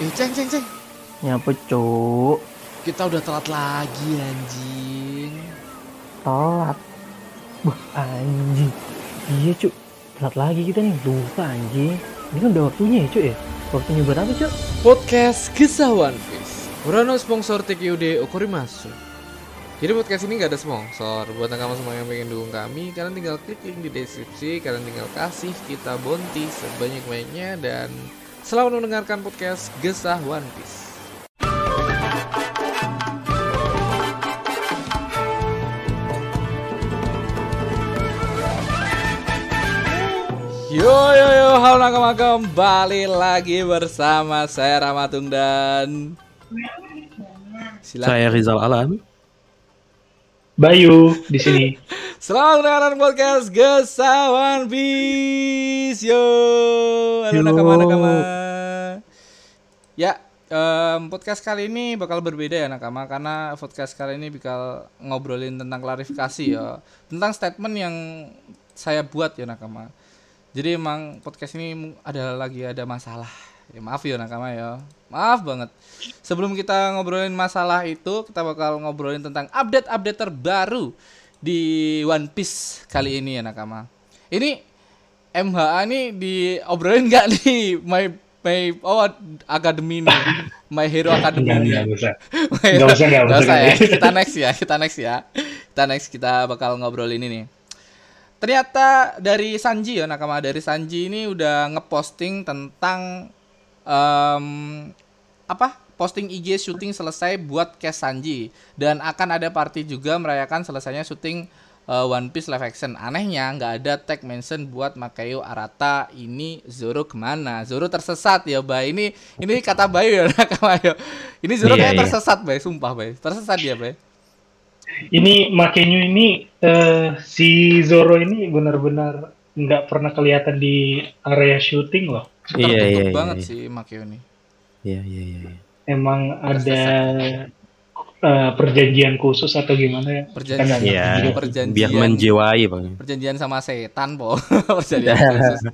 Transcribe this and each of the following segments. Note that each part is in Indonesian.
Eh, ceng, ceng, ceng. Nyapa cuk? Kita udah telat lagi anjing. Telat. Wah anjing. Iya cuk. Telat lagi kita nih. Lupa anjing. Ini kan udah waktunya ya cuk ya. Waktunya buat apa cuk? Podcast Kisah One Piece. Murano sponsor TQD Okorimasu. Jadi podcast ini gak ada sponsor Buat kamu semua yang pengen dukung kami Kalian tinggal klik link di deskripsi Kalian tinggal kasih kita bonti sebanyak-banyaknya Dan selamat mendengarkan podcast Gesah One Piece Yo yo yo, halo nakama kembali lagi bersama saya Ramatung dan Silakan. Saya Rizal Alam. Bayu di sini. Selamat mendengarkan podcast One Piece. Yo, halo Yo. nakama nakama. Ya, em, podcast kali ini bakal berbeda ya nakama karena podcast kali ini bakal ngobrolin tentang klarifikasi ya, tentang statement yang saya buat ya nakama. Jadi emang podcast ini ada lagi ada masalah. Ya, maaf ya nakama ya. Maaf banget. Sebelum kita ngobrolin masalah itu, kita bakal ngobrolin tentang update-update terbaru di One Piece kali ini ya nakama. Ini MHA nih diobrolin nggak nih My My oh Academy nih My Hero Academy Enggak, nih enggak usah. My Nggak usah, nggak Nggak usah. ya Kita next ya Kita next ya Kita next kita bakal ngobrolin ini nih Ternyata dari Sanji ya nakama dari Sanji ini udah ngeposting tentang em, apa posting IG syuting selesai buat cast Sanji dan akan ada party juga merayakan selesainya syuting eh, One Piece live action. Anehnya nggak ada tag mention buat Makayo Arata ini Zoro ke mana? Zoro tersesat ya Bay. Ini ini kata Bayu ya nakama ya. Ini Zoro Iya, kayak iya. tersesat Bay, sumpah Bay. Tersesat dia Bay. Ini Makenyu ini eh, si Zoro ini benar-benar nggak pernah kelihatan di area syuting loh. Tertutup Iya, iya, iya, banget iya. sih Makeo ini. Iya, iya, iya. iya. Emang ada eh, perjanjian khusus atau gimana ya? Perjanjian. Iya, juga. Perjanjian. biar menjiwai, Bang. Perjanjian sama setan po. Perjanjian khusus.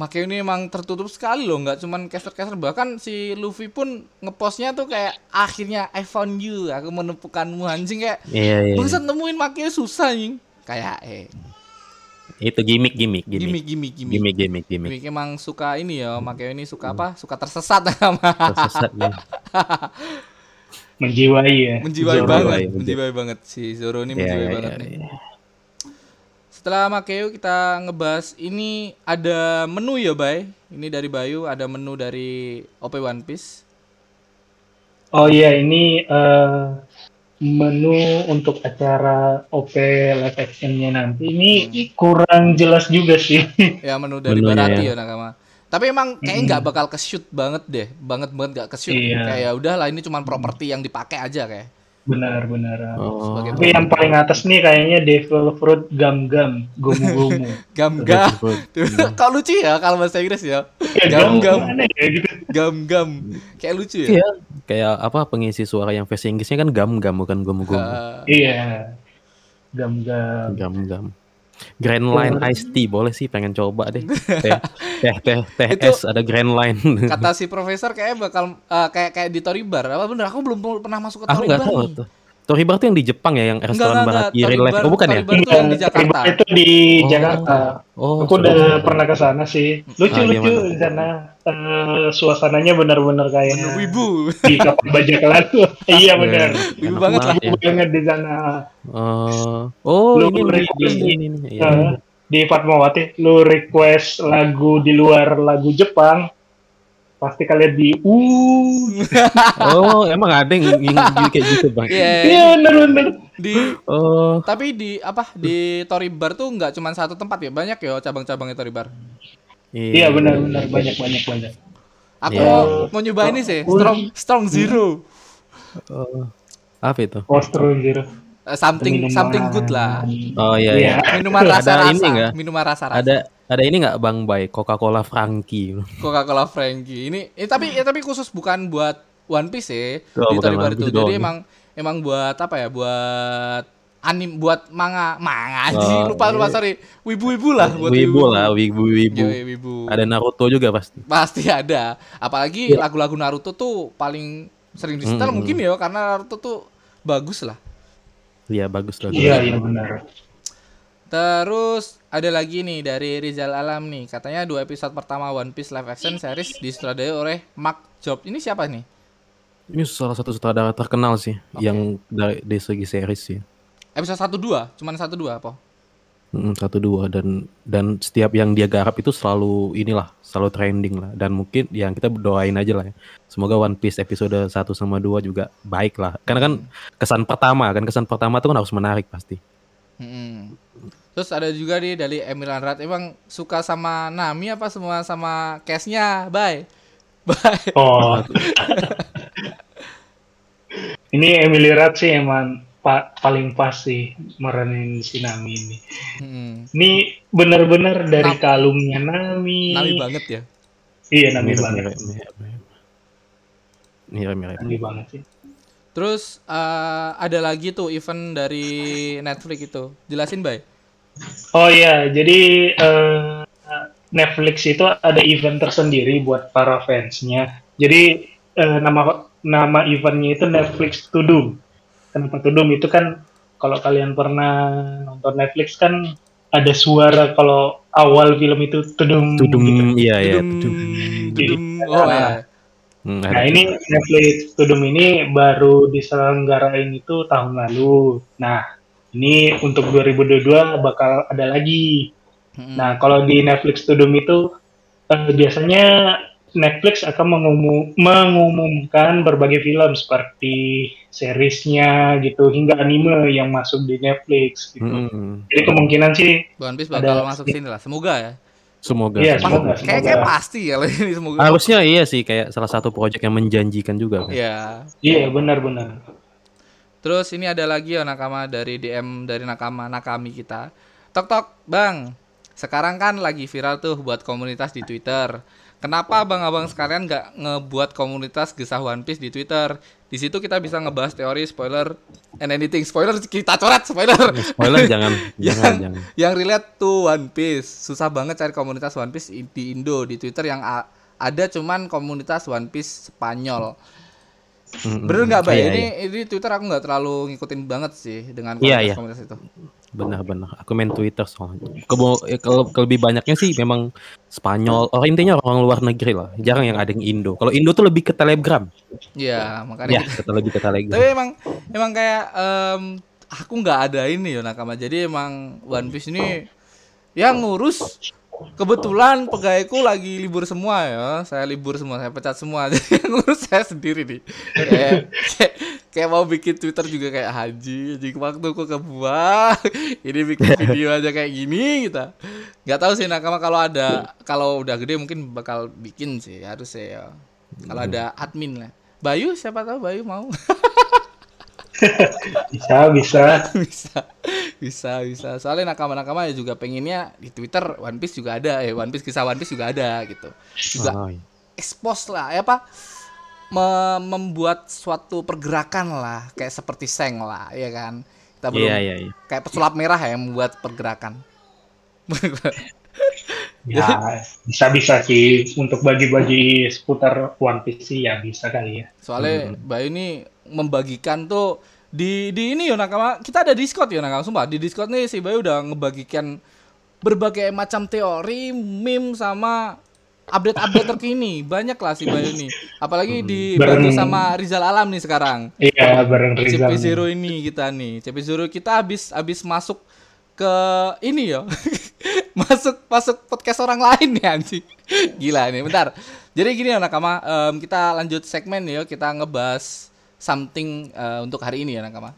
Makanya ini emang tertutup sekali loh, nggak cuman caster-caster bahkan si Luffy pun ngepostnya tuh kayak akhirnya I found you, aku menemukanmu anjing kayak Iya, iya. bangsat nemuin Makeo susah nih. Kayak eh Itu gimmick, gimmick, gimmick gimmick. gimmick gimmick. Gimmick, gimmick, gimmick. Gimmick emang suka ini ya, Makeo ini suka apa? Suka tersesat sama Tersesat ya. menjiwai ya. menjiwai Zoro. banget, Menjiwai, menjiwai banget si Zoro ini Iya, menjiwai iya, banget iya, nih. iya. Setelah Makeo kita ngebahas ini ada menu ya, Bay. Ini dari Bayu ada menu dari OP One Piece. Oh iya ini eh, menu untuk acara OP live actionnya nanti ini kurang jelas juga sih. Ya menu dari Menunya Barati ya ya. Nakama. Tapi emang kayaknya nggak bakal ke shoot banget deh, banget banget nggak ke shoot. Iya. Kayak ya udahlah ini cuma properti yang dipakai aja kayak. Benar-benar. Oh, Sebagai Tapi yang paling atas nih kayaknya Devil Fruit Gum Gum, Gomu Gomu. Gam-gam. Iya. Kok lucu ya kalau bahasa Inggris ya? Ya, Gam-gam. gum mana ya gitu. Gam-gam. Kayak lucu ya. Iya, kayak apa pengisi suara yang versi Inggrisnya kan gam-gam bukan gum-gum. Eh, Iya. Gum Gum. Gam-gam. Grand Line Ice Tea boleh sih pengen coba deh. Teh teh teh teh Itu- es ada Grand Line. kata si profesor kayak bakal eh, kayak kayak di Toribar. Apa bener? Aku belum pernah masuk ke Aku Toribar nggak tahu nih. tuh. Toribar tuh yang di Jepang ya, yang restoran enggak, barat enggak. real life. Oh bukan ya? Yang di Jakarta. Itu di Oh. Jakarta. Oh, Aku udah sorry. pernah ke sana sih. Lucu-lucu gimana? di sana. Eh, suasananya benar-benar kayak Menu wibu. di kapal bajak laut. iya benar. Wibu banget lah. ya. Wibu banget di sana. Oh, oh Lu ini beri- ini ini, ini, ini. Iya. Eh, di Fatmawati, lu request lagu di luar lagu Jepang, pasti kalian di uh. Oh, emang ada yang, yang, yang kayak gitu bang? Iya. Iya benar-benar. Di Oh, tapi di apa di Toribar tuh nggak cuma satu tempat ya banyak ya cabang-cabangnya Toribar. Iya benar-benar banyak banyak banyak. Aku Iya. mau, nyoba ini sih strong strong zero oh. apa itu? Postro Zero. Eh, something Minuman. something good lah. Oh iya Iya. iya. Minuman Ada rasa-rasa. ini nggak? Minuman rasa-rasa. Ada ada ini nggak bang Bay Coca-Cola Frankie? Coca-Cola Frankie. Ini eh, tapi ya, tapi khusus bukan buat One Piece ya Oh, di Toribar itu. Jadi emang emang buat apa ya? Buat anim buat manga manga Oh, lupa lupa iya. sorry wibu-wibu lah buat wibu lah, wibu wibu. Iya, wibu. Ada Naruto juga pasti. pasti ada apalagi lagu-lagu Naruto tuh paling sering disetel Mm-mm. mungkin ya karena Naruto tuh bagus lah Iya bagus lah. Iya, iya benar. terus ada lagi nih dari Rizal Alam nih katanya dua episode pertama One Piece live action series disutradarai oleh Mark Job ini siapa nih Ini salah satu sutradara terkenal sih, yang dari, dari segi series sih. episode satu dua cuman satu dua apa Mm, satu dua dan dan setiap yang dia garap itu selalu inilah selalu trending lah dan mungkin yang kita doain aja lah ya. semoga One Piece episode 1 sama 2 juga baik lah karena kan kesan pertama kan kesan pertama tuh kan harus menarik pasti Mm-mm. Terus ada juga nih dari Emilan Rat emang suka sama Nami apa semua sama case-nya? Bye. Bye. Oh. ini Emily Rat sih emang pa- paling pas sih meranin si Nami ini. Mm. Ini benar-benar dari Nam- kalungnya Nami. Nami banget ya. Iya Nami mirip banget. mirip mirip mirip. mirip Nami banget sih. Terus eh, ada lagi tuh event dari Netflix itu. Jelasin, Bay. Oh iya, jadi eh, Netflix itu ada event tersendiri buat para fansnya. Jadi eh, nama nama eventnya itu Netflix to Doom. Kenapa Doom itu kan kalau kalian pernah nonton Netflix kan ada suara kalau awal film itu tudum. tudung gitu. iya iya Dudum, tudung. Oh ya. Hmm, Nah ada ini Netflix Tudum ini baru diselenggarain itu tahun lalu. Nah ini untuk 2022 bakal ada lagi. Mm. Nah, kalau di Netflix Tudum itu eh, biasanya Netflix akan mengumu- mengumumkan berbagai film seperti seriesnya gitu hingga anime yang masuk di Netflix gitu. Mm-mm. Jadi kemungkinan sih One Piece bakal Ada- masuk sini lah. Semoga ya. semoga Iya, Pas- semoga, kayak kayak pasti ya ini semoga. harusnya iya sih kayak salah satu project yang menjanjikan juga kan Ya. iya benar-benar. Terus ini ada lagi ya nakama dari DM dari nakama nakami kita. Tok tok, Bang. Sekarang kan lagi viral tuh buat komunitas di Twitter. Kenapa abang-abang sekalian nggak ngebuat komunitas gesah One Piece di Twitter? Di situ kita bisa ngebahas teori spoiler and anything spoiler kita coret spoiler. spoiler jangan jangan yang jangan yang relate to One Piece. Susah banget cari komunitas One Piece di Indo di Twitter yang ada cuman komunitas One Piece Spanyol. Mm-mm. Bener nggak, Bay? Iya, ini iya. ini Twitter aku nggak terlalu ngikutin banget sih dengan Iya, komunitas-komunitas itu. Benar-benar aku main Twitter soalnya Kebo- eh, kalau lebih banyaknya sih memang Spanyol oh intinya orang luar negeri lah jarang yang ada yang Indo kalau Indo tuh lebih ke Telegram Iya, makanya ya gitu. kita lebih ke Telegram Tapi emang emang kayak em, aku nggak ada ini ya nakama. Jadi emang One Piece ini yang ngurus kebetulan pegawaiku lagi libur semua ya. Saya libur semua, saya pecat semua. Jadi yang ngurus saya sendiri nih. Kayak, kayak, mau bikin Twitter juga kayak haji, jadi waktuku kebuang. Ini bikin video aja kayak gini kita. Nggak tahu sih nakama kalau ada kalau udah gede mungkin bakal bikin sih harus ya. Kalau ada admin lah. Bayu siapa tahu Bayu mau. Bisa, bisa. bisa bisa bisa soalnya nakama-nakama ya juga pengennya di Twitter One Piece juga ada eh One Piece kisah One Piece juga ada gitu juga Oh, iya. expose lah ya apa me- membuat suatu pergerakan lah kayak seperti Seng lah ya kan? Kita belum iya iya iya. kayak pesulap merah ya yang membuat pergerakan. Ya, bisa-bisa sih untuk bagi-bagi seputar One Piece sih ya bisa kali ya. soalnya Bayu ini membagikan tuh di di ini ya nakama. Kita ada Discord ya nakama sumpah. Di Discord nih si Bayu udah ngebagikan berbagai macam teori meme sama update-update terkini. Banyak lah si Bayu nih apalagi dibantu Bareng- sama Rizal Alam nih sekarang. Iya, bareng Rizal. CP0 ini kita nih. CP0 kita habis habis masuk ke ini ya. Masuk masuk podcast orang lain ya anjing. Gila nih bentar. Jadi gini ya nakama em, kita lanjut segmen ya. Kita ngebahas something eh, untuk hari ini ya nakama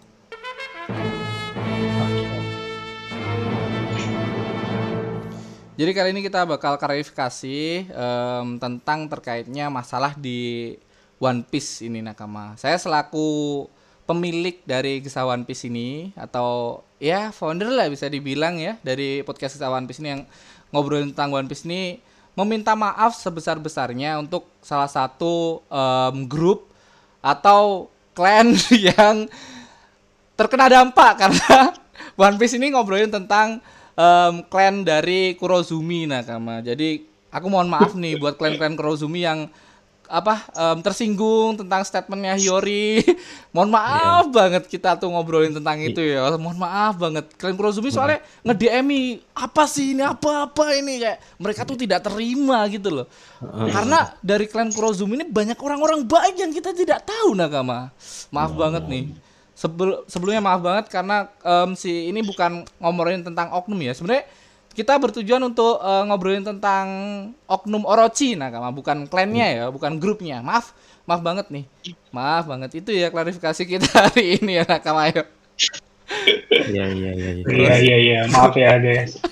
jadi kali ini kita bakal klarifikasi em, tentang terkaitnya masalah di One Piece ini nakama. Saya selaku pemilik dari kisah One Piece ini atau ya founder lah bisa dibilang ya dari podcast kisah One Piece ini yang ngobrolin tentang One Piece ini meminta maaf sebesar-besarnya untuk salah satu em, grup atau klan yang terkena dampak karena One Piece ini ngobrolin tentang em, klan dari Kurozumi nakama. Jadi aku mohon maaf nih buat klan-klan Kurozumi yang apa em, tersinggung tentang statementnya Hiyori. mohon maaf banget kita tuh ngobrolin tentang itu ya. Mohon maaf banget. Klan Kurozumi soalnya nge-DM apa sih ini apa-apa ini kayak mereka tuh tidak terima gitu loh. Karena dari klan Kurozumi ini banyak orang-orang baik yang kita tidak tahu nakama. Maaf banget nih. Sebel- sebelumnya maaf banget karena em, si ini bukan ngomongin tentang oknum ya. Sebenarnya kita bertujuan untuk eh, ngobrolin tentang oknum Orochi nakama, bukan klannya ya, bukan grupnya. Maaf, maaf banget nih. Maaf banget. Itu ya klarifikasi kita hari ini ya nakama ayo. Iya iya iya. iya. Iya iya iya, maaf ya guys.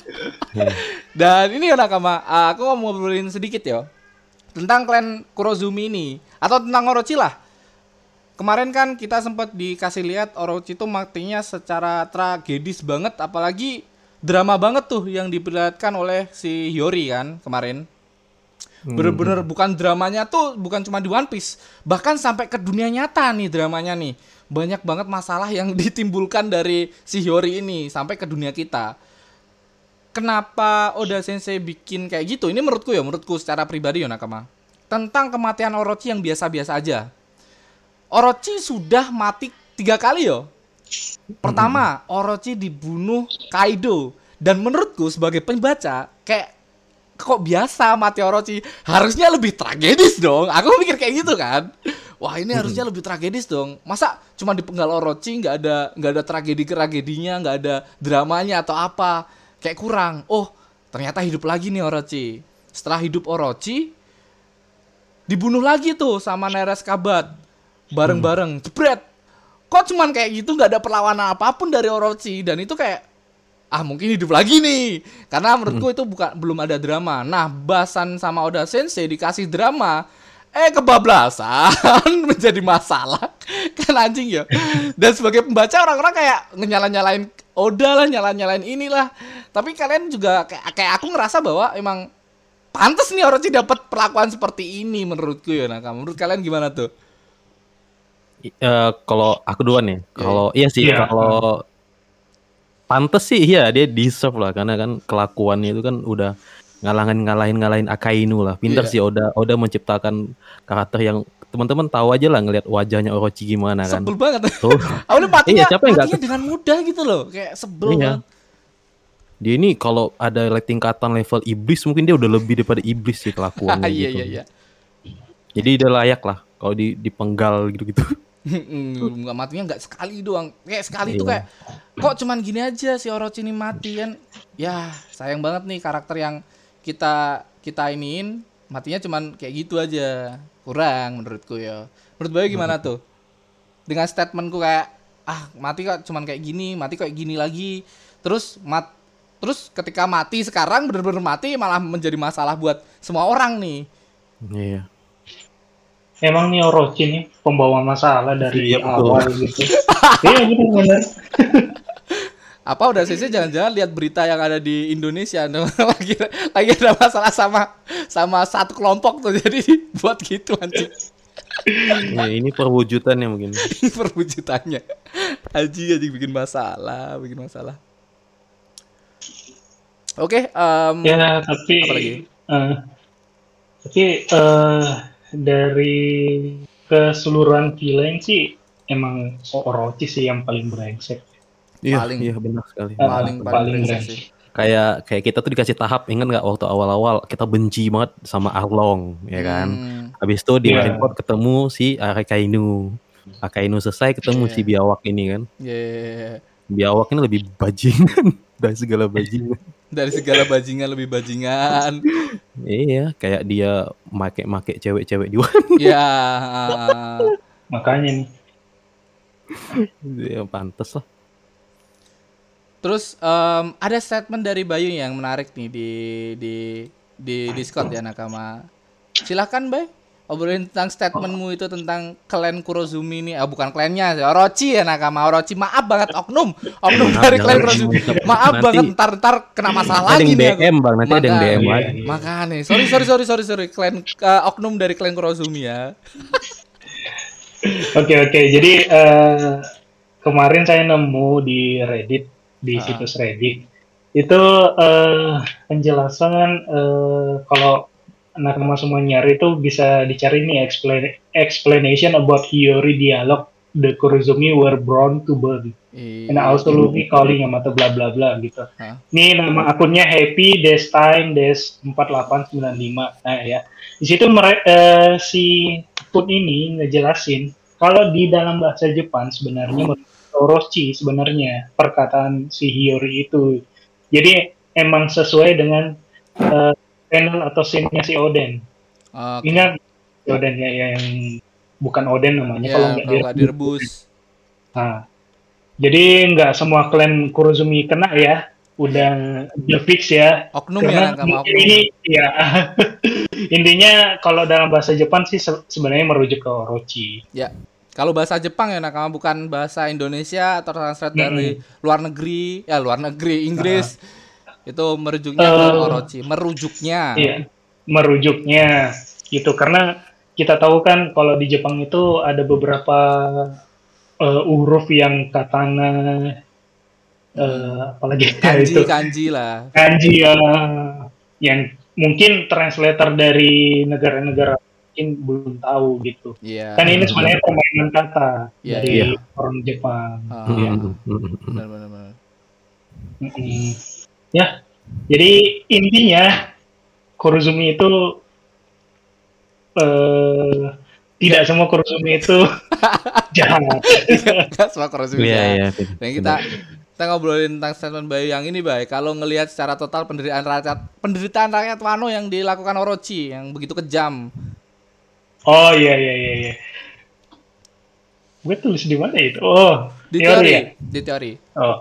Dan ini ya nakama, aku mau ngobrolin sedikit ya tentang klan Kurozumi ini atau tentang Orochi lah. Kemarin kan kita sempat dikasih lihat Orochi itu matinya secara tragedis banget, apalagi drama banget tuh yang diperlihatkan oleh si Hiyori kan kemarin. Bener-bener bukan dramanya tuh bukan cuma di One Piece, bahkan sampai ke dunia nyata nih dramanya nih. Banyak banget masalah yang ditimbulkan dari si Hiyori ini sampai ke dunia kita kenapa Oda Sensei bikin kayak gitu? Ini menurutku ya, menurutku secara pribadi ya Nakama. Tentang kematian Orochi yang biasa-biasa aja. Orochi sudah mati tiga kali yo. Pertama, Orochi dibunuh Kaido. Dan menurutku sebagai pembaca, kayak kok biasa mati Orochi harusnya lebih tragedis dong. Aku mikir kayak gitu kan. Wah ini harusnya lebih tragedis dong. Masa cuma dipenggal Orochi nggak ada nggak ada tragedi tragedinya, nggak ada dramanya atau apa? Kayak kurang. Oh ternyata hidup lagi nih Orochi. Setelah hidup Orochi, dibunuh lagi tuh sama Neres Kabat bareng-bareng. Jebret. Kok cuman kayak gitu nggak ada perlawanan apa pun dari Orochi? Dan itu kayak ah mungkin hidup lagi nih. Karena menurutku itu bukan belum ada drama. Nah Basan sama Oda Sensei dikasih drama eh kebablasan menjadi masalah. Kan anjing ya. Dan sebagai pembaca orang-orang kayak nyala-nyalain Oda lah nyala-nyalain inilah. Tapi kalian juga kayak kayak aku ngerasa bahwa emang pantas nih Orochi dapat perlakuan seperti ini menurutku ya nah menurut kalian gimana tuh Eh, kalau aku duluan nih. Kalau iya sih Iya. kalau pantes sih iya dia deserve lah karena kan kelakuannya itu kan udah ngalahin ngalahin ngalahin Akainu lah. Pinter Iya. sih Oda Oda menciptakan karakter yang teman-teman tahu aja lah ngelihat wajahnya Orochi gimana kan. sebel banget Tuh. Awalnya matinya, Iya, siapa yang nggak matinya dengan mudah gitu loh, kayak sebel Iya. banget. Dia ini kalau ada tingkatan level iblis mungkin dia udah lebih daripada iblis sih kelakuannya Iya gitu. iya iya. Jadi dia layak lah kalau di dipenggal gitu-gitu. Nggak matinya nggak sekali doang, kayak sekali tuh Iya. kayak kok cuman gini aja si Orochi ini mati kan? Ya sayang banget nih karakter yang kita kita iniin matinya cuman kayak gitu aja, kurang menurutku ya. Menurut Bayu gimana tuh? Dengan statementku kayak ah mati kok cuman kayak gini, mati kayak gini lagi, terus mat Terus ketika mati sekarang bener-bener mati malah menjadi masalah buat semua orang nih. Iya. Emang nih Orochi nih pembawa masalah dari Iya, betul. awal gitu. iya betul benar. apa udah sih jangan-jangan lihat berita yang ada di Indonesia lagi lagi ada masalah sama sama satu kelompok tuh jadi buat gitu anjing Ya, ini perwujudannya mungkin. perwujudannya anjing anjing bikin masalah bikin masalah oke em, Ya tapi Apa lagi? eh, tapi eh, dari keseluruhan villain sih emang Orochi sih yang paling brengsek. Iya, Paling. iya benar sekali. Eh, paling paling paling brengsek brengsek. sih Kayak kayak kita tuh dikasih tahap, ingat nggak waktu awal-awal kita benci banget sama Arlong, ya kan? Hmm, Habis itu di Iya. Marineford ketemu si Arakainu. Akainu selesai ketemu Iya. si Biawak ini kan. yeah. Biawak ini lebih bajingan dari segala bajingan. dari segala bajingan lebih bajingan iya, kayak dia make-make cewek-cewek di One. ya Makanya nih. ya, pantes lah. Terus em, ada statement dari Bayu yang menarik nih di di di Discord ya Nakama. Silahkan Bay, obrolin tentang statementmu itu tentang klan Kurozumi ini. Ah bukan klannya, Orochi ya Nakama. Orochi maaf banget oknum, oknum dari klan. Kurozumi. Maaf Nanti- banget ntar ntar kena masalah lagi nih. DM bang, nanti ada yang Makanya. DM lagi. Makanya, sorry sorry sorry sorry sorry klan eh, oknum dari klan Kurozumi ya. Oke oke. Jadi eh, kemarin saya nemu di Reddit di Ah. situs Reddit itu eh, penjelasan eh, kalau nakama semua nyari itu bisa dicari nih explain, explanation about Hiyori dialogue the Kurozumi were born to burn Iya. and also Luffy calling sama atau bla bla bla gitu. Hah? Ini nama akunnya Happy Des Time Des 4895. Nah ya. Di situ mere- eh, si akun ini ngejelasin kalau di dalam bahasa Jepang sebenarnya Orochi sebenarnya perkataan si Hiyori itu. Jadi emang sesuai dengan eh, panel atau scene-nya si Oden. Oke. Ingat si Oden ya yang bukan Oden namanya Ya, kalau nggak direbus. direbus. Nah, jadi nggak semua klan Kurozumi kena ya, udah udah fix ya. Oknum ya Karena mungkin oknum. ini ya intinya kalau dalam bahasa Jepang sih se- sebenarnya merujuk ke Orochi. Ya. Kalau bahasa Jepang ya nakama bukan bahasa Indonesia atau translate Hmm. dari luar negeri, ya luar negeri Inggris. Itu merujuknya ke Eh, Orochi, merujuknya. Iya, merujuknya gitu karena kita tahu kan kalau di Jepang itu ada beberapa eh, huruf yang katana eh, apalagi Kanji itu kanji lah. kanji ya yang mungkin translator dari negara-negara mungkin belum tahu gitu. Iya. Kan ini sebenarnya permainan kata Iya, dari iya. orang Jepang. Ah, Mm, Iya. mm, mm, Ya, jadi intinya Kurozumi itu eh tidak semua Kurozumi itu jahat. Enggak semua Kurosumi Iya, jahat. iya. Dan kita kita ngobrolin tentang statement Bayu yang ini baik. Kalau ngelihat secara total penderitaan rakyat penderitaan rakyat Wano yang dilakukan Orochi yang begitu kejam. Oh iya iya iya iya. Gue tulis di mana itu? Oh, Di teori teori, ya? di teori. Oh.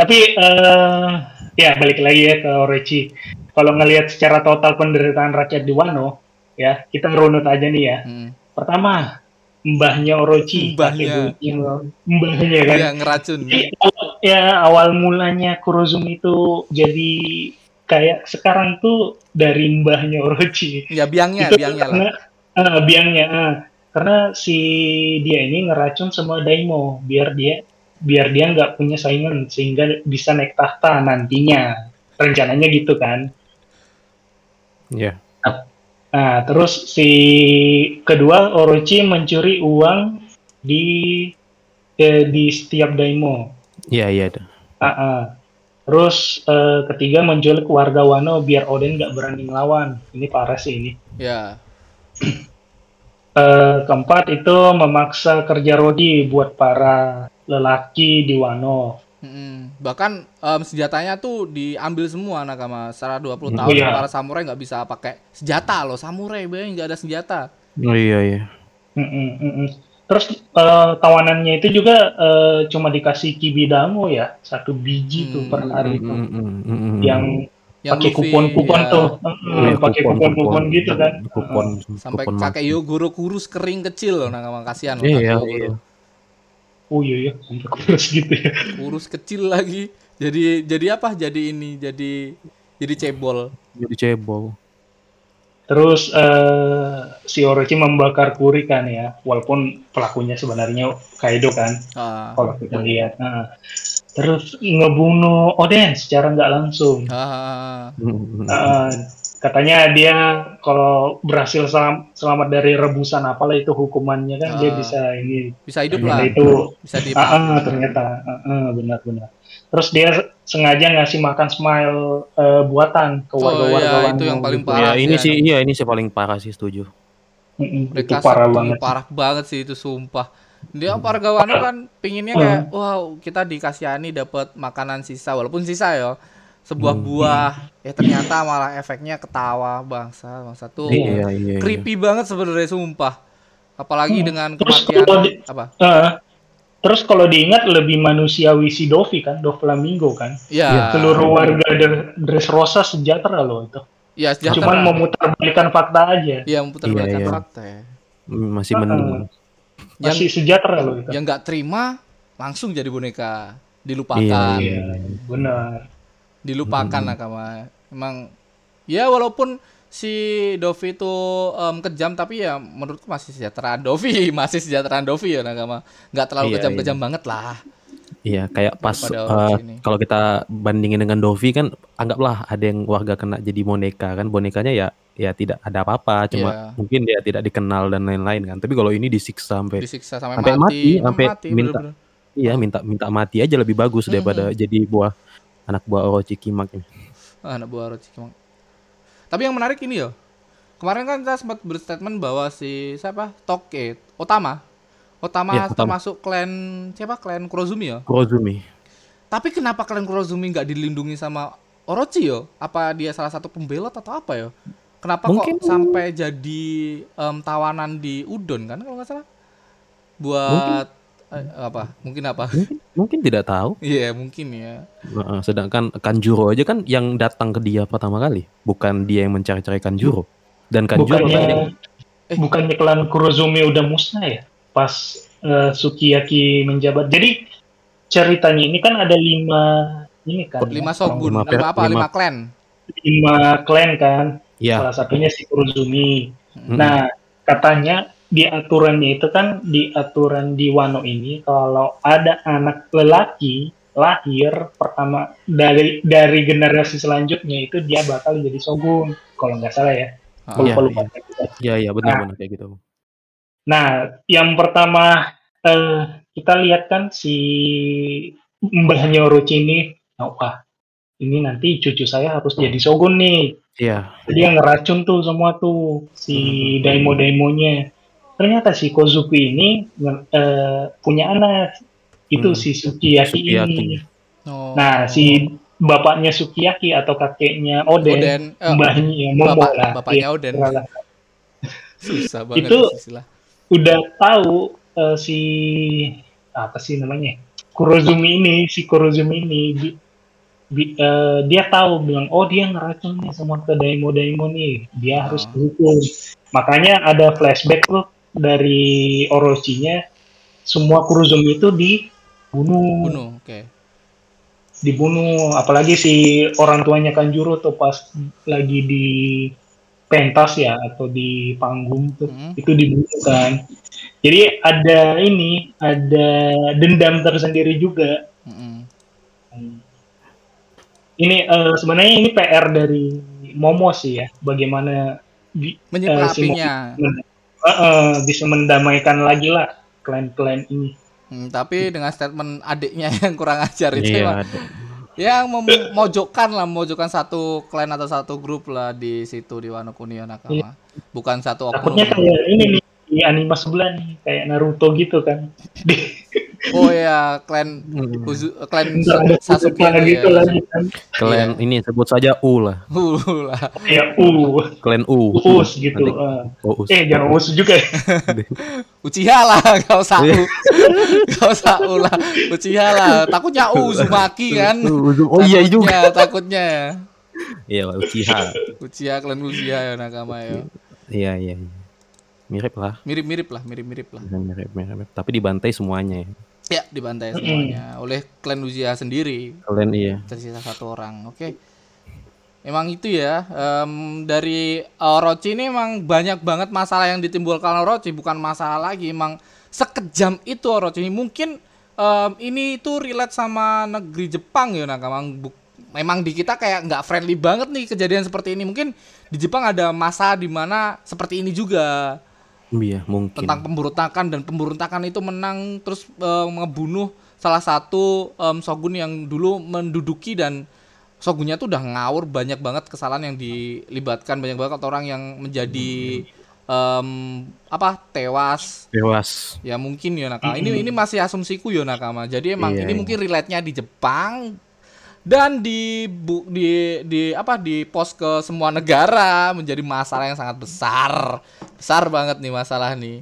Tapi eh ya balik lagi ya ke Orochi. Kalau ngelihat secara total penderitaan rakyat di Wano, ya kita runut aja nih ya. Hmm. Pertama, mbahnya Orochi, Mbahnya. mbahnya kan. Yang ngeracun. Jadi, ya awal mulanya Kurozumi itu jadi kayak sekarang tuh dari mbahnya Orochi. Ya biangnya, Itu biangnya lah. karena ah, biangnya ah. karena si dia ini ngeracun semua daimo biar dia biar dia nggak punya saingan sehingga bisa naik tahta nantinya rencananya gitu kan Iya. nah terus si kedua Orochi mencuri uang di eh, di setiap daimo Iya, iya. ada. Ah, ah. terus eh, ketiga menculik warga Wano biar Oden nggak berani ngelawan ini parah sih ini Ya. Eh, keempat itu memaksa kerja rodi buat para lelaki di Wano. Mm-mm. Bahkan em, senjatanya tuh diambil semua nakama. Secara 20 tahun Oh, iya. para samurai nggak bisa pakai senjata loh. Samurai bayangin nggak ada senjata. Oh, iya, iya. Mm-mm, mm-mm. Terus eh, tawanannya itu juga eh, cuma dikasih kibidamo ya, satu biji tuh Hmm. per hari. Mm, mm, mm, mm. Yang Yang pakai kupon-kupon ya, tuh, iya, pakai kupon-kupon gitu kan. Kupon, Sampai kupon kakek Yogoro kurus kering kecil loh nakama kasihan loh. Iya, iya, iya. Oh iya iya, sampai kurus gitu ya. Kurus kecil lagi. Jadi jadi apa? Jadi ini jadi jadi cebol. Jadi cebol. Terus eh, si Orochi membakar Kuri kan ya, walaupun pelakunya sebenarnya Kaido kan. Ah. kalau kita lihat. Nah, terus ngebunuh Oden secara nggak langsung. Ah. Nah, katanya dia kalau berhasil selam- selamat dari rebusan apalah itu hukumannya kan dia Ah. bisa ini. Bisa hidup lah. itu Bisa di ah, ah, ternyata ah, ah, benar-benar. Terus dia sengaja ngasih makan smile eh, buatan ke Oh warga-warga iya, Wano itu yang paling parah. Ya, ini sih, sih iya ini sih paling parah sih setuju. Mm-mm, itu mereka parah banget. parah banget sih itu sumpah dia warga kan pinginnya kayak wow kita dikasihani dapat makanan sisa walaupun sisa ya sebuah buah ya ternyata malah efeknya ketawa bangsa bangsa tuh Iya, iya, iya. creepy banget sebenarnya sumpah apalagi dengan Terus kematian kalau di- apa Ah, terus kalau diingat lebih manusiawi si Dovi kan, Doflamingo kan. ya Seluruh warga Dr- Dressrosa sejahtera loh itu. ya sejahtera Cuman memutar fakta aja. ya memutar Iya, balikan iya. fakta ya. Masih mending. yang Masih sejahtera loh itu. yang nggak terima langsung jadi boneka dilupakan Iya, Iya, benar. Dilupakan nakama emang ya walaupun si Dovi itu em, kejam tapi ya menurutku masih sejahteraan Dovi, masih sejahteraan Dovi ya Nakama. Nggak terlalu Iya, kejam-kejam banget lah. Iya, kayak pas ini. kalau kita bandingin dengan Dovi kan anggaplah ada yang warga kena jadi boneka kan bonekanya ya ya tidak ada apa-apa cuma Iya. mungkin dia tidak dikenal dan lain-lain kan. Tapi kalau ini disiksa sampai Disiksa sampai, Sampai mati, mati, sampai minta- bener-bener. iya minta minta mati aja lebih bagus Mhm. daripada jadi buah anak buah Orochimaru. Ah, anak buah Orochi emang. Tapi yang menarik ini ya. Kemarin kan kita sempat berstatement bahwa si siapa? Toke, Otama. Otama Otama. termasuk klan siapa? Klan Kurozumi ya. Kurozumi. Tapi kenapa klan Kurozumi nggak dilindungi sama Orochi yo? Apa dia salah satu pembelot atau apa yo? Kenapa Mungkin- kok sampai jadi em, tawanan di Udon kan kalau nggak salah? Buat apa? Mungkin apa? Mungkin mungkin tidak tahu. Iya mungkin ya. Heeh, sedangkan Kanjuro aja kan yang datang ke dia pertama kali, bukan dia yang mencari-cari Kanjuro. Dan Kanjuro kan yang bukannya bukannya klan Kurozumi udah musnah ya pas eh, Sukiyaki menjabat jadi ceritanya ini kan ada lima ini kan Lima ya, shogun, Lima lima, apa? lima- Lima klan. lima klan kan ya salah satunya si Kurozumi mm, nah katanya di aturannya itu kan di aturan di Wano ini kalau ada anak lelaki lahir pertama dari dari generasi selanjutnya itu dia bakal jadi shogun kalau nggak salah ya Ah, Iya, lupa lupa iya iya benar-benar kayak gitu. Nah, yang pertama eh, kita lihat kan si mbahnya Orochi ini, oh, wah ini nanti cucu saya harus jadi shogun nih. Iya, Dia ngeracun tuh semua tuh si daimo-daimonya. Ternyata si Kozuki ini eh, punya anak. Itu Hmm. si Sukiyaki, Sukiyaki. ini. Oh. Nah, si bapaknya Sukiyaki atau kakeknya Oden, Oden, eh, mbahnya ya, Momo bapak- lah. bapaknya Iya, Oden. susah banget Itu- istilah. udah tahu eh, si apa sih namanya Kurozumi ini si Kurozumi ini di- di- eh, dia tahu bilang oh dia ngeracun nih semua ke Daimo Daimo nih dia Ah. harus dihukum makanya ada flashback tuh dari Orochinya semua Kurozumi itu dibunuh Bunuh, oke. dibunuh apalagi si orang tuanya Kanjuro tuh pas lagi di pentas ya atau di panggung tuh Mm. itu dibunuh kan jadi ada ini ada dendam tersendiri juga Mm-mm. ini eh, sebenarnya ini PR dari Momo sih ya bagaimana bi- Menyikapinya. Eh, eh, bisa mendamaikan lagi lah klan-klan ini Hmm, tapi dengan statement adiknya yang kurang ajar itu iya. ada. yang memojokkan lah, memojokkan satu klan atau satu grup lah di situ di Wano Kuni Nakama. Bukan satu oknum. takutnya kayak ini nih di anime sebelah nih kayak Naruto gitu kan Di- Oh ya, klan Hmm. Uzu, klan Sasuke itu gitu ya. lagi kan Klan ini sebut saja U lah, Uh, lah. kayak uh klan U. us gitu eh. Oh, us. eh jangan us juga ya. Uchiha lah, gak usah Iya. U. Gak usah U lah. Uchiha lah. Takutnya Uzumaki kan. Oh iya juga. Takutnya, Takutnya. Iya, Uchiha. Uchiha klan Uchiha ya nakama ya. Iya, iya. iya. Mirip lah, Mirip-mirip lah, mirip-mirip lah. mirip, mirip. Tapi dibantai semuanya. ya. Ya, dibantai semuanya oleh klan Uchiha sendiri. Kalian iya. Tersisa satu orang. Oke. Emang itu ya. em, dari Orochi ini emang banyak banget masalah yang ditimbulkan Orochi, bukan masalah lagi. Emang sekejam itu Orochi ini. Mungkin em, ini itu relate sama negeri Jepang ya nakama. Bu- Memang di kita kayak nggak friendly banget nih kejadian seperti ini. Mungkin di Jepang ada masa di mana seperti ini juga Iya, mungkin. tentang pemberontakan dan pemberontakan itu menang terus eh, ngebunuh salah satu em, shogun yang dulu menduduki dan shogunnya tuh udah ngawur banyak banget kesalahan yang dilibatkan banyak banget orang yang menjadi em, apa tewas Dewas. ya mungkin ya nakama ini ini masih asumsiku ya nakama jadi emang Iya, ini iya. mungkin relate-nya di Jepang dan di bu, di di apa di pos ke semua negara menjadi masalah yang sangat besar besar banget nih masalah nih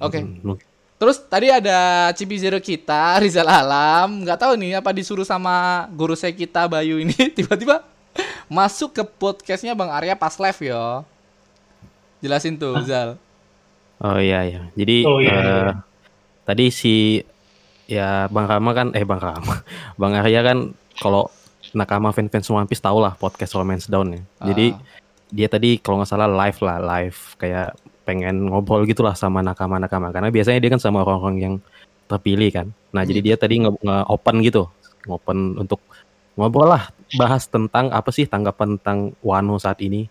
Oke. Mungkin. terus tadi ada Cibi Zero kita Rizal Alam nggak tahu nih apa disuruh sama guru saya kita Bayu ini tiba-tiba masuk ke podcastnya Bang Arya pas live ya jelasin tuh Zal Oh iya iya. Jadi Oh, iya, eh, iya. tadi si ya Bang Rama kan eh Bang Rama. Bang Arya kan kalau nakama fans-fans One Piece tau lah podcast Romance Down ya. Jadi Ah. dia tadi kalau nggak salah live lah live kayak pengen ngobrol gitulah sama nakama-nakama karena biasanya dia kan sama orang-orang yang terpilih kan nah jadi dia tadi nge, nge open gitu open untuk ngobrol lah bahas tentang apa sih tanggapan tentang Wano saat ini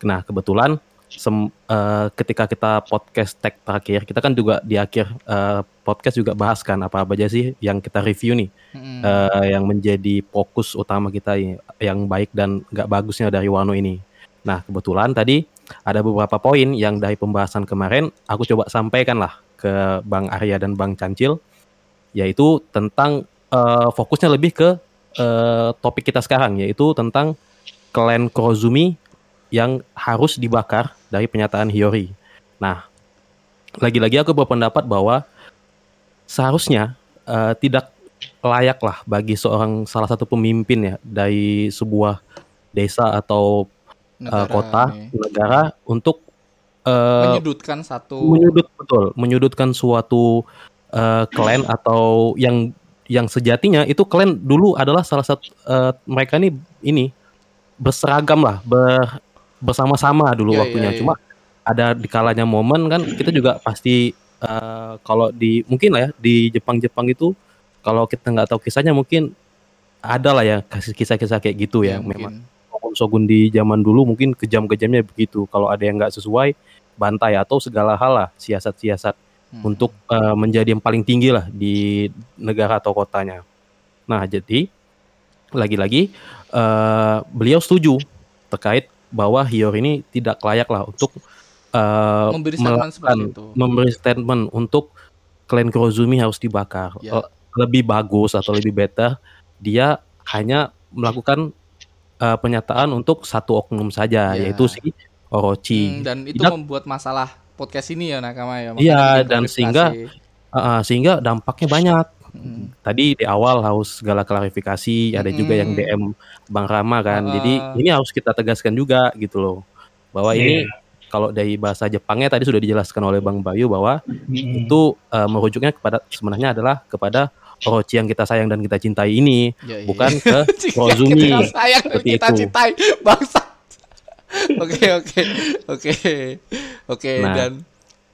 nah kebetulan sem, eh, ketika kita podcast tag terakhir kita kan juga di akhir eh, podcast juga bahas kan apa apa aja sih yang kita review nih Mm-mm. eh, yang menjadi fokus utama kita yang baik dan nggak bagusnya dari Wano ini. Nah kebetulan tadi ada beberapa poin yang dari pembahasan kemarin aku coba sampaikan lah ke Bang Arya dan Bang Cancil, yaitu tentang eh, fokusnya lebih ke eh, topik kita sekarang, yaitu tentang klan Kurozumi yang harus dibakar dari penyataan Hiyori. Nah, lagi-lagi aku berpendapat bahwa seharusnya eh, tidak layak lah bagi seorang salah satu pemimpin ya dari sebuah desa atau eh, Negara kota ini. negara untuk eh, menyudutkan satu menyudut betul menyudutkan suatu eh, klan atau yang yang sejatinya itu klan dulu adalah salah satu eh, mereka ini ini berseragam lah ber, bersama-sama dulu Iya, waktunya iya, iya. cuma ada di kalanya momen kan kita juga pasti eh, kalau di mungkin lah ya di Jepang-Jepang itu kalau kita nggak tahu kisahnya mungkin ada lah ya kasih kisah-kisah kayak gitu ya, memang mungkin. shogun-shogun di zaman dulu mungkin kejam-kejamnya begitu. Kalau ada yang nggak sesuai, bantai atau segala hal lah siasat-siasat Hmm. untuk eh, menjadi yang paling tinggi lah di negara atau kotanya. Nah, jadi lagi-lagi eh, beliau setuju terkait bahwa Hiyori ini tidak layak lah untuk eh, Memberi statement melakukan- itu. memberi statement untuk klan Kurozumi harus dibakar. Ya. Eh, Lebih bagus atau lebih better dia hanya melakukan eh, pernyataan untuk satu oknum saja Ya. yaitu si Orochi. Hmm, dan itu Tidak- membuat masalah podcast ini ya nakama ya. Iya, dan sehingga- Uh, uh, sehingga dampaknya banyak. Hmm. Tadi di awal harus segala klarifikasi, ada juga yang. DM Bang Rama kan. Uh-uh. Jadi ini harus kita tegaskan juga gitu loh. Bahwa ini kalau dari bahasa Jepangnya tadi sudah dijelaskan oleh Bang Bayu bahwa Mm-mm. itu uh, merujuknya kepada sebenarnya adalah kepada Orochi yang kita sayang dan kita cintai ini, Ya, iya. bukan ke Jika Kurozumi. kita sayang dan kita itu. cintai bangsa. Oke oke oke oke Nah, dan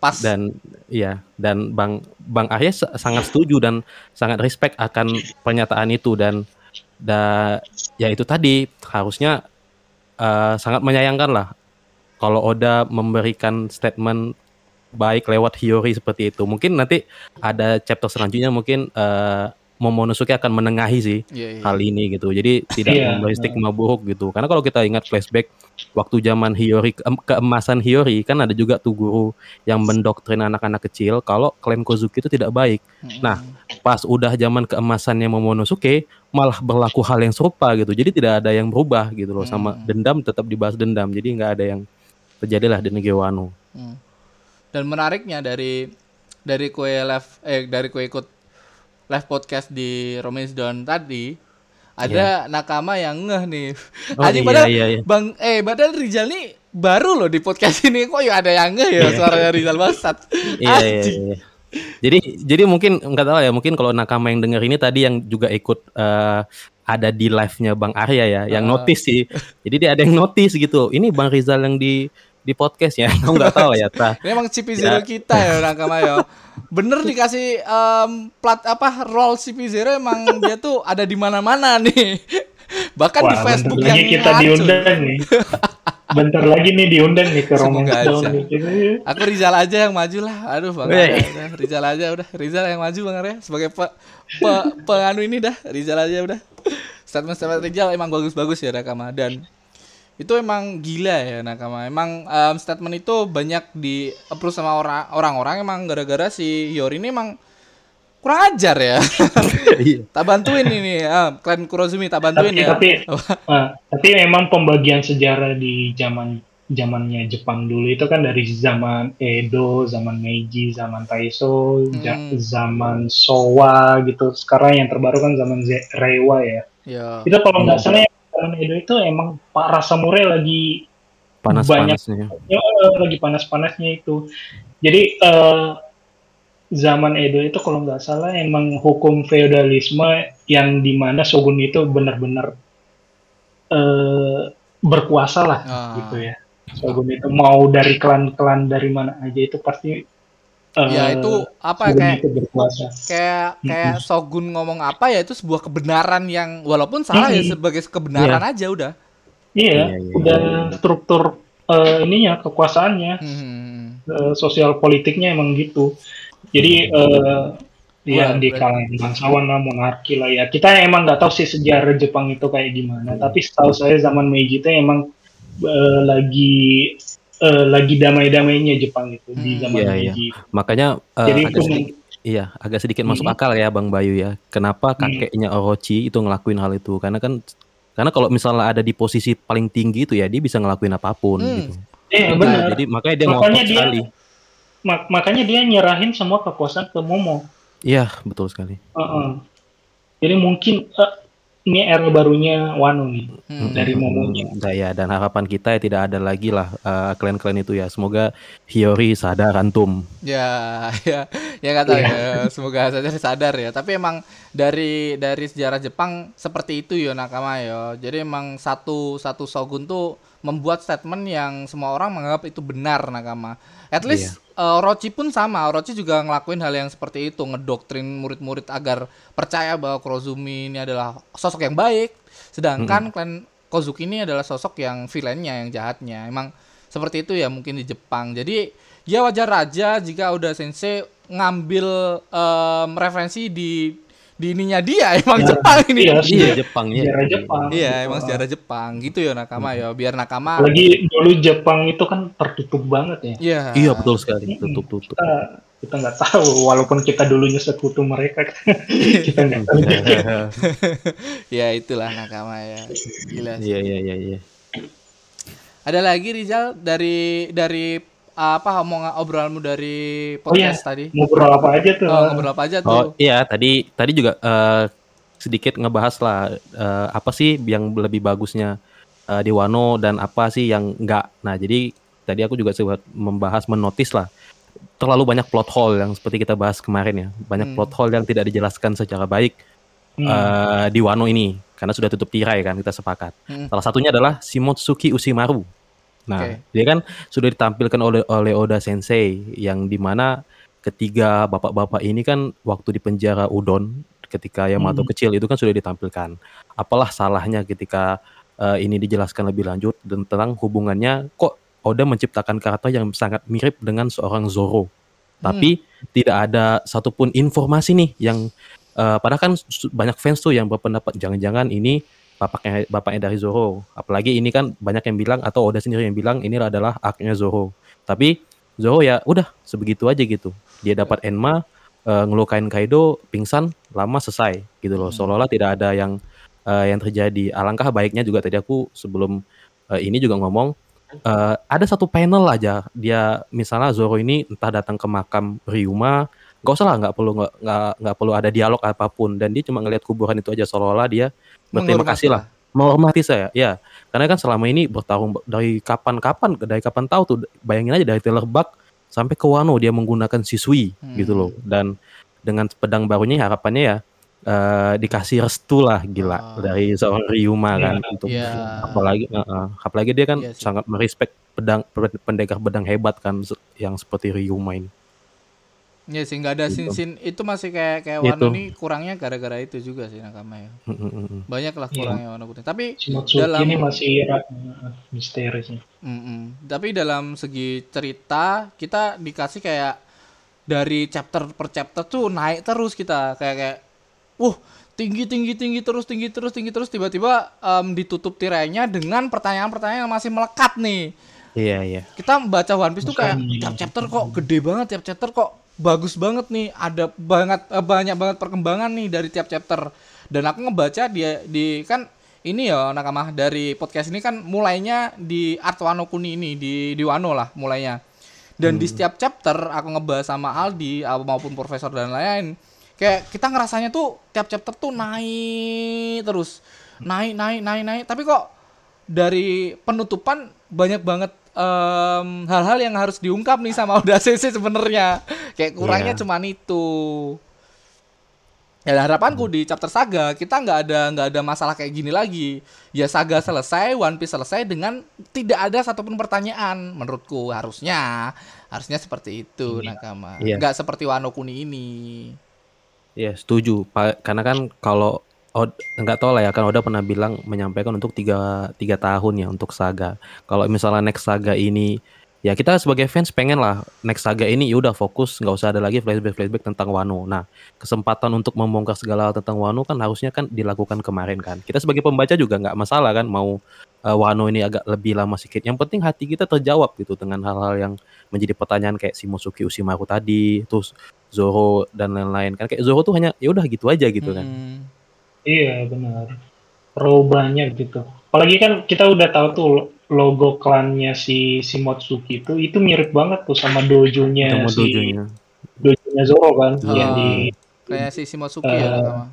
pas. Dan ya dan Bang Bang sa- sangat setuju dan sangat respect akan pernyataan itu dan da ya itu tadi harusnya eh, sangat menyayangkan lah kalau Oda memberikan statement baik lewat Hiyori seperti itu. Mungkin nanti ada chapter selanjutnya mungkin eh, Momonosuke akan menengahi sih Iya, iya. hal ini gitu. Jadi tidak Iya. memberi stigma buruk gitu. Karena kalau kita ingat flashback waktu zaman Hiyori keem- keemasan Hiyori kan ada juga tuh guru yang mendoktrin anak-anak kecil kalau klan Kozuki itu tidak baik. Mm-mm. Nah, pas udah zaman keemasannya Momonosuke malah berlaku hal yang serupa gitu. Jadi tidak ada yang berubah gitu loh sama Hmm. dendam tetap dibahas dendam. Jadi nggak ada yang terjadilah di negeri Wano. Hmm. Dan menariknya dari dari kue live eh dari kue ikut live podcast di Romis Don tadi ada nakama yang ngeh nih. Oh, Anjing, iya, padahal iya, iya. Bang eh padahal Rizal nih baru loh di podcast ini kok ya ada yang ngeh ya suaranya Rizal Bangsat. Iya, iya, iya. Jadi jadi mungkin nggak tahu ya mungkin kalau nakama yang denger ini tadi yang juga ikut eh, ada di live-nya Bang Arya ya, yang Ah. notice sih. Jadi dia ada yang notice gitu. Ini Bang Rizal yang di di podcast ya. Kamu nggak tahu ya, ta. Ini emang CP0 kita ya nakama ya. Bener dikasih em, plat apa role CP0 emang dia tuh ada di mana-mana nih. Bahkan di Wah, Facebook bentar yang lagi kita diundang nih. Bentar lagi nih diundang nih ke Semoga aja. Nih. Aku Rizal aja yang maju lah. Aduh Bang udah. Rizal aja udah. Rizal yang maju Bang Arya sebagai pe, pe- penganu ini dah. Rizal aja udah. Statement-statement Rizal emang bagus-bagus ya Nakama dan itu emang gila ya Nakama. Emang em, statement itu banyak di approve sama orang orang-orang emang gara-gara si Yori ini emang kurang ajar ya. Iya. tak bantuin ini ah, klan Kurozumi tak bantuin Tapi ya. tapi ah, tapi memang pembagian sejarah di zaman zamannya Jepang dulu itu kan dari zaman Edo, zaman Meiji, zaman Taiso, ja- Hmm. zaman Showa gitu. Sekarang yang terbaru kan zaman Ze- Reiwa ya. Ya. Itu kalau nggak salah zaman Edo itu emang Pak Rasa Samurai lagi Panas-panasnya. ya, lagi panas-panasnya itu. Jadi eh, zaman Edo itu kalau nggak salah emang hukum feodalisme yang di mana shogun itu benar-benar eh, berkuasa lah Ah. gitu ya. Shogun itu mau dari klan-klan dari mana aja itu pasti eh, ya itu apa ya, kayak kayak kayak Shogun ngomong apa ya itu sebuah kebenaran yang walaupun salah ya Mm-mm. sebagai kebenaran aja udah. Iya, Iya, iya, udah iya. struktur eh, ininya kekuasaannya, Hmm. eh, sosial politiknya emang gitu. Jadi eh ya Wah, di kalangan bangsawan lah, monarki lah ya. Kita emang nggak tahu sih sejarah Jepang itu kayak gimana. Hmm. Tapi setahu saya zaman Meiji itu emang eh, lagi eh, lagi damai-damainya Jepang itu di Hmm. zaman Iya, iya. Meiji. Makanya eh, Jadi agak itu sedikit, iya agak sedikit masuk Mhm. akal ya Bang Bayu ya. Kenapa kakeknya Orochi itu ngelakuin hal itu? Karena kan karena kalau misalnya ada di posisi paling tinggi itu ya dia bisa ngelakuin apa pun Hmm. gitu. Iya Nah, benar. Jadi makanya dia Makanya ngotot dia- sekali. Mak- makanya dia nyerahin semua kekuasaan ke Momo. Iya, betul sekali. Heeh. Jadi mungkin eh, ini era barunya Wano nih Hmm. dari Momonya. Nah, ya, dan harapan kita ya tidak ada lagi lah eh, klan-klan itu ya. Semoga Hiyori sadar antum. Ya, ya, ya tahu Iya. ya. Semoga saja sadar ya. Tapi emang dari dari sejarah Jepang seperti itu ya nakama ya. Jadi emang satu satu shogun tuh membuat statement yang semua orang menganggap itu benar nakama. At least Orochi pun sama. Orochi juga ngelakuin hal yang seperti itu, ngedoktrin murid-murid agar percaya bahwa Kurozumi ini adalah sosok yang baik. Sedangkan klan Kozuki ini adalah sosok yang villainnya, yang jahatnya. Emang seperti itu ya mungkin di Jepang. Jadi ya wajar aja jika udah sensei ngambil em, referensi di di ininya dia emang Ya, Jepang ini. iya, Iya, Jepang ya. Sejarah Jepang. Iya, emang sejarah Jepang gitu ya nakama ya. Biar nakama Apalagi dulu Jepang itu kan tertutup banget ya. Iya. Iya, betul sekali. Tutup tutup. Kita kita nggak tahu walaupun kita dulunya sekutu mereka kita nggak tahu. ya itulah nakama ya. Gila. Iya, iya, iya, iya. Ada lagi Rizal dari dari apa omongan obrolanmu dari Oh iya, podcast tadi? ngobrol apa aja tuh. Oh, ngobrol apa aja tuh? Oh iya tadi tadi juga eh, sedikit ngebahas lah eh, apa sih yang lebih bagusnya eh, di Wano dan apa sih yang enggak. Nah jadi tadi aku juga sempat membahas menotis lah terlalu banyak plot hole yang seperti kita bahas kemarin ya banyak Hmm. plot hole yang tidak dijelaskan secara baik Hmm. eh, di Wano ini karena sudah tutup tirai kan kita sepakat. Hmm. Salah satunya adalah Shimotsuki Ushimaru. Nah, Oke. dia kan sudah ditampilkan oleh oleh Oda Sensei yang di mana ketiga bapak-bapak ini kan waktu di penjara Udon ketika Yamato Hmm. kecil itu kan sudah ditampilkan. Apalah salahnya ketika eh, ini dijelaskan lebih lanjut dan tentang hubungannya kok Oda menciptakan karakter yang sangat mirip dengan seorang Zoro. Tapi tidak ada satupun informasi nih yang eh, padahal kan banyak fans tuh yang berpendapat jangan-jangan ini bapaknya bapaknya dari Zoro. Apalagi ini kan banyak yang bilang atau Oda sendiri yang bilang ini adalah arc-nya Zoro. Tapi Zoro ya udah sebegitu aja gitu. Dia dapat Enma eh, ngelukain Kaido, pingsan, lama selesai gitu loh. Hmm. Seolah-olah tidak ada yang eh, yang terjadi. Alangkah baiknya juga tadi aku sebelum eh, ini juga ngomong eh, ada satu panel aja dia misalnya Zoro ini entah datang ke makam Ryuma nggak usah lah nggak perlu nggak nggak nggak perlu ada dialog apa pun dan dia cuma ngelihat kuburan itu aja seolah-olah dia berterima kasih lah menghormati saya ya karena kan selama ini bertarung dari kapan-kapan dari kapan tahu tuh bayangin aja dari Taylor Buck sampai ke Wano dia menggunakan Shisui Hmm. gitu loh dan dengan pedang barunya harapannya ya eh, dikasih restu lah gila Ah. dari seorang Ryuma Iya. kan untuk Iya. apalagi uh, uh, apalagi dia kan sih. sangat merespek pedang pe- pendekar pedang hebat kan yang seperti Ryuma ini Ya sih nggak ada Gitu. sin-sin itu masih kayak kayak Gitu. Wano ini kurangnya gara-gara itu juga sih nakama ya. Banyak lah Iya. kurangnya Wano Putih. Tapi Shimotsuki dalam- ini masih misteri sih. Mm-mm. Tapi dalam segi cerita kita dikasih kayak dari chapter per chapter tuh naik terus kita kayak kayak, uh tinggi tinggi tinggi terus tinggi terus tinggi terus tiba-tiba em, ditutup tirainya dengan pertanyaan-pertanyaan yang masih melekat nih. iya iya Kita membaca One Piece tuh kayak tiap chapter kok gede banget tiap chapter kok bagus banget nih ada banget eh, banyak banget perkembangan nih dari tiap chapter. Dan aku ngebaca dia di kan ini ya nakama dari podcast ini kan mulainya di Art Wano Kuni ini di di Wano lah mulainya. Dan di setiap chapter aku ngebahas sama Aldi maupun profesor dan lain-lain kayak kita ngerasanya tuh tiap chapter tuh naik terus. Naik naik naik naik. Tapi kok dari penutupan banyak banget em, hal-hal yang harus diungkap nih sama Oda Sensei sebenarnya kayak kurangnya Iya. cuman itu Ya harapanku di chapter saga kita nggak ada nggak ada masalah kayak gini lagi. Ya saga selesai, One Piece selesai dengan tidak ada satupun pertanyaan menurutku harusnya harusnya seperti itu nakama. Iya. Nggak seperti Wano Kuni ini. Iya setuju Pak karena kan kalau Nggak tahu lah ya kan Oda pernah bilang menyampaikan untuk tiga, tiga tahun ya untuk saga. Kalau misalnya next saga ini ya kita sebagai fans pengen lah next saga ini ya udah fokus nggak usah ada lagi flashback flashback tentang Wano. Nah kesempatan untuk membongkar segala hal tentang Wano kan harusnya kan dilakukan kemarin kan. Kita sebagai pembaca juga nggak masalah kan mau uh, Wano ini agak lebih lama sedikit. Yang penting hati kita terjawab gitu dengan hal-hal yang menjadi pertanyaan kayak Shimosuke Ushimaru tadi, terus Zoro dan lain-lain kan kayak Zoro tuh hanya ya udah gitu aja gitu kan. Hmm. Iya benar. Perubahannya gitu. Apalagi kan kita udah tahu tuh logo klannya si si Motsuki itu itu mirip banget tuh sama dojonya Sama si dojonya. dojonya Zoro kan Oh. yang di Kayak si Shimosuke ya Eh.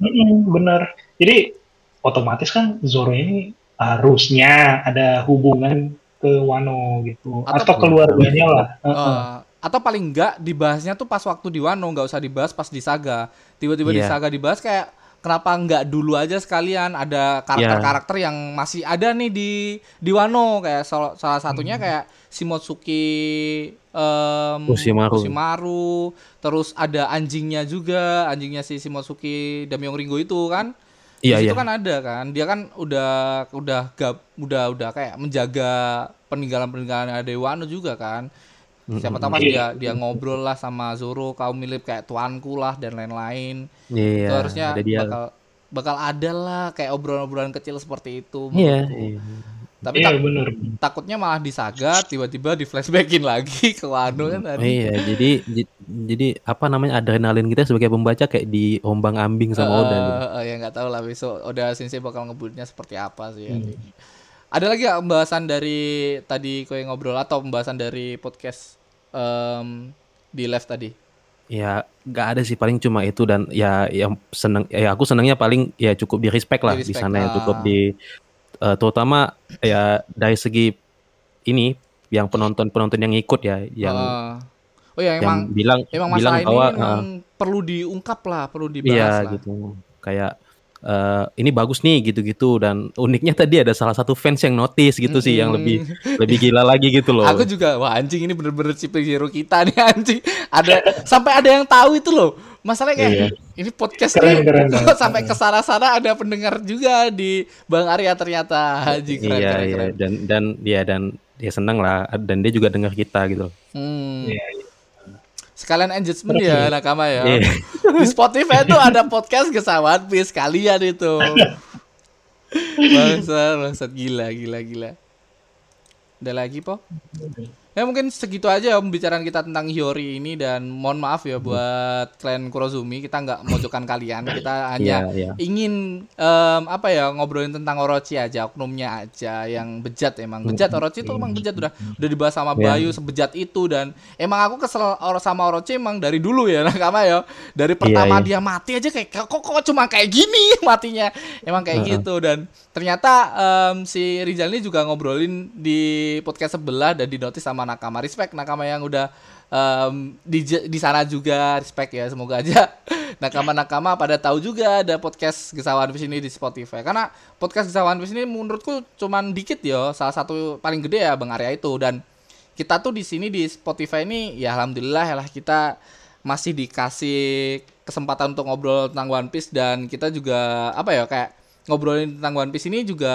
Mm-mm, bener. Jadi otomatis kan Zoro ini harusnya ada hubungan ke Wano gitu Atau- atau, keluarganya lah. Heeh. Eh, atau paling enggak dibahasnya tuh pas waktu di Wano nggak usah dibahas pas di Saga tiba-tiba di Iya. Saga dibahas kayak kenapa nggak dulu aja sekalian? Ada karakter-karakter yang masih ada nih di di Wano. Kayak sol- salah satunya kayak Shimotsuki em, Ushimaru. Ushimaru, terus ada anjingnya juga. Anjingnya si Shimotsuki Damyong Ringo itu kan? Iya di iya. kan ada kan? Dia kan udah udah gab, udah udah kayak menjaga peninggalan peninggalan ada Wano juga kan siapa tahu pas dia dia ngobrol lah sama Zoro kau mirip kayak tuanku lah dan lain-lain Iya. itu harusnya ada dia. bakal bakal ada lah kayak obrolan-obrolan kecil seperti itu Iya, iya. tapi Iya tak- bener. takutnya malah di Saga tiba-tiba di flashbackin lagi ke Wano kan Oh, tadi iya, jadi ji- jadi apa namanya adrenalin kita sebagai pembaca kayak di ombang ambing sama Oda. gitu. Eh, eh, ya nggak tahu lah besok Oda Sensei bakal ngebutnya seperti apa sih ya. Ada lagi nggak pembahasan dari tadi kau yang ngobrol atau pembahasan dari podcast em, di live tadi? Ya nggak ada sih paling cuma itu dan ya yang seneng ya aku senangnya paling ya cukup di respect lah Di di, sana ya cukup di eh, terutama ya dari segi ini yang penonton penonton yang ikut ya yang Eh, oh ya yang emang bilang emang bilang masalah ini bahwa memang eh, perlu diungkap lah, perlu dibahas Iya lah. gitu. Kayak eh, ini bagus nih gitu-gitu dan uniknya tadi ada salah satu fans yang notice gitu sih yang Mm-mm. lebih lebih gila lagi gitu loh. Aku juga wah anjing ini bener-bener superhero kita nih anjing. Ada sampai ada yang tahu itu loh. Masalahnya kayak Iya. ini podcast Keren, nih keren banget. sampai ke sana-sana ada pendengar juga di Bang Arya ternyata. Haji keren iya keren, iya keren. dan dan dia dan dia seneng lah dan dia juga dengar kita gitu. loh. Hmm. Iya, iya. Sekalian engagement ya nakama ya. Iya. Di Spotify tuh ada podcast Gesawan Peace kalian itu. Bangsat, bangsat gila gila gila. Ada lagi, Po? Ya mungkin segitu aja pembicaraan kita tentang Hiyori ini dan mohon maaf ya buat klan Kurozumi kita nggak mojokkan kalian kita hanya Iya, iya. ingin em, apa ya ngobrolin tentang Orochi aja oknumnya aja yang bejat emang bejat Orochi itu emang bejat udah udah dibahas sama Iya. Bayu sebejat itu dan emang aku kesel sama Orochi emang dari dulu ya nakama ya dari pertama dia iya. mati aja kayak kok kok cuma kayak gini matinya emang kayak Heeh. gitu dan ternyata em, si Rizal ini juga ngobrolin di podcast sebelah dan di notice sama nakama. Respect nakama yang udah em, di di sana juga. Respect ya semoga aja. Nakama-nakama pada tahu juga ada podcast Gesawan Fish ini di Spotify. Karena podcast Gesawan Fish ini menurutku cuman dikit ya salah satu paling gede ya Bang Arya itu. Dan kita tuh di sini di Spotify ini ya alhamdulillah lah kita masih dikasih kesempatan untuk ngobrol tentang One Piece dan kita juga apa ya kayak ngobrolin tentang One Piece ini juga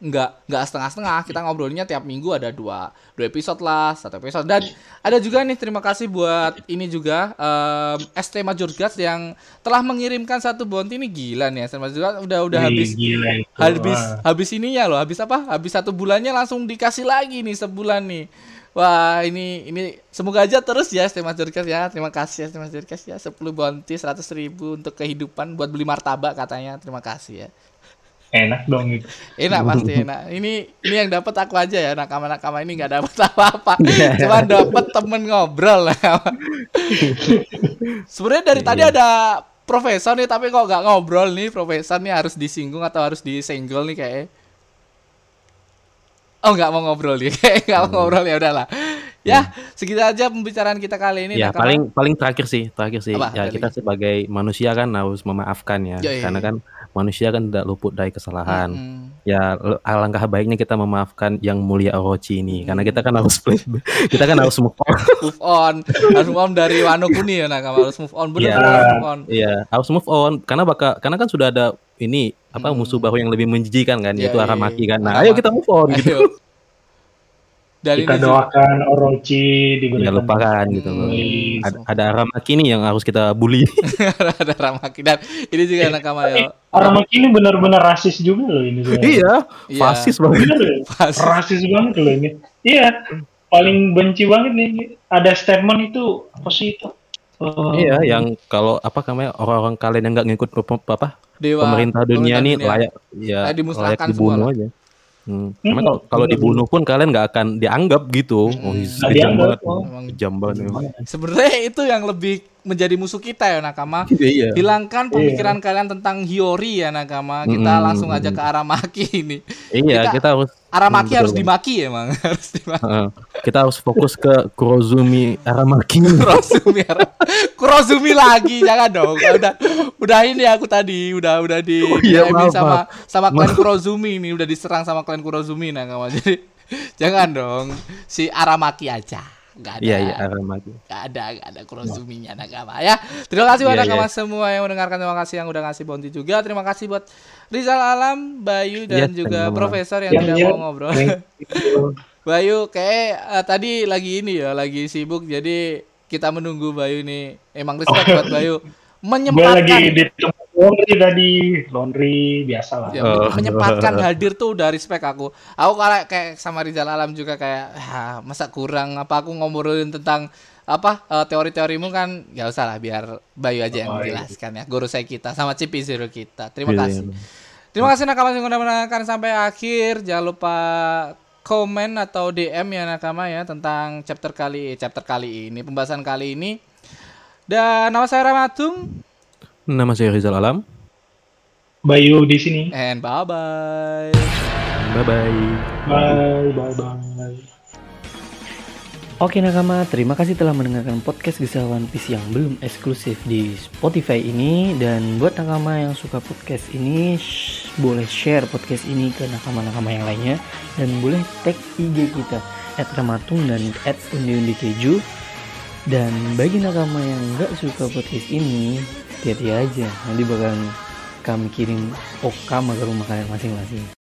nggak nggak setengah-setengah. Kita ngobrolinnya tiap minggu ada dua dua episode lah satu episode. Dan ada juga nih terima kasih buat ini juga em, ST Major Guts yang telah mengirimkan satu bounty. Ini gila nih ST Major Guts udah udah Wih, habis gila itu. habis habis ininya loh habis apa? Habis satu bulannya langsung dikasih lagi nih sebulan nih. Wah ini ini semoga aja terus ya ST Major Guts ya. Terima kasih ST Major Guts ya. 10 bounty 100 ribu untuk kehidupan buat beli martabak katanya. Terima kasih ya Enak dong itu. enak pasti enak ini ini yang dapat aku aja ya nakama nakama ini nggak dapat apa-apa cuma dapat temen ngobrol lah sebenarnya dari tadi ada profesor nih tapi kok nggak ngobrol nih profesor nih harus disinggung atau harus disenggol nih kayak oh nggak mau ngobrol nih kayak nggak mau ngobrol ya udahlah Ya, segitu aja pembicaraan kita kali ini. Ya Nakama. paling paling terakhir sih, terakhir sih. Apa? Ya kita sebagai manusia kan harus memaafkan ya, Ya, ya, karena ya. Manusia kan tidak luput dari kesalahan. Mm-mm. Ya alangkah baiknya kita memaafkan yang mulia Orochi ini, karena kita kan harus play, kita kan harus move on. move on, harus move on dari Wano Kuni ya Nakama, harus move on. Benar, Iya. harus move on. Iya, harus move on karena bakal karena kan sudah ada ini apa Hmm. musuh baru yang lebih menjijikan kan, Iya, yaitu iya, Aramaki iya. kan. Nah, ayo kita move on gitu. Dan Kita ini juga- doakan Orochi Ya diberikan lupakan gitu loh. Hmm. Ada, ada Aramaki nih yang harus kita bully. ada Ramaki dan ini juga Nakama ya. Aramaki ini benar-benar rasis juga loh ini. sebenarnya. iya, Iya. fasis banget. Bener ya? Pas. rasis banget loh ini. Iya, paling benci banget nih. Ada statement itu apa sih itu? Oh, Iya, yang kalau apa namanya orang-orang kalian yang nggak ngikut apa Dewa pemerintah dunia pemerintah nih dunia. layak ya Layak dibunuh lah. aja. Hmm. Hmm, Karena kalau kalau dibunuh pun kalian nggak akan dianggap gitu. Oh, Hmm. kejam banget. oh. Emang Kejam banget. sebenarnya itu yang lebih menjadi musuh kita ya Nakama. Iya. Hilangkan pemikiran kalian tentang Hiyori ya Nakama. Kita Mm-mm. langsung aja ke Aramaki ini. Iya, Kita- kita, harus Aramaki Hmm, harus betul. dimaki emang, harus dimaki. Kita harus fokus ke Kurozumi Aramaki. Kurozumi Aram- Kurozumi lagi jangan dong udah udah ini aku tadi udah udah di iya, di- maaf, sama maaf. sama klan Kurozumi ini udah diserang sama klan Kurozumi kamu jadi jangan dong si Aramaki aja nggak ada Iya, iya, Aramaki. nggak ada nggak ada Kurozuminya nakama ya terima kasih buat Iya, nakama iya. semua yang mendengarkan terima kasih yang udah ngasih bounty juga terima kasih buat Rizal Alam Bayu dan Iya, juga. Profesor yang Iya, tidak iya. mau ngobrol. Bayu kayak eh, tadi lagi ini ya lagi sibuk jadi kita menunggu Bayu nih emang respect buat Bayu Gue lagi menyempatkan di tempat laundry tadi, laundry biasa lah. ya, Oh. menyempatkan hadir tuh udah respect aku aku kalau kayak sama Rizal Alam juga kayak ah, masa kurang apa aku ngobrolin tentang apa eh, teori-teorimu kan ya usah lah biar Bayu aja yang Oh, iya. menjelaskan ya guru saya kita sama Cipi Zero kita terima Iya, kasih iya. Terima kasih nakama yang udah mendengarkan sampai akhir. Jangan lupa komen atau DM ya nakama ya tentang chapter kali chapter kali ini, pembahasan kali ini. Dan nama saya Ramatung Nama saya Rizal Alam. Bayu di sini. and bye bye. Bye bye. Bye, bye, bye. Oke nakama, terima kasih telah mendengarkan podcast Kisah One Piece yang belum eksklusif di Spotify ini Dan buat nakama yang suka podcast ini sh- Boleh share podcast ini ke nakama-nakama yang lainnya Dan boleh tag IG kita At Ramatung dan at Undi Undi Keju Dan bagi nakama yang nggak suka podcast ini Hati-hati aja. Nanti bakal kami kirim okama ke rumah kalian masing-masing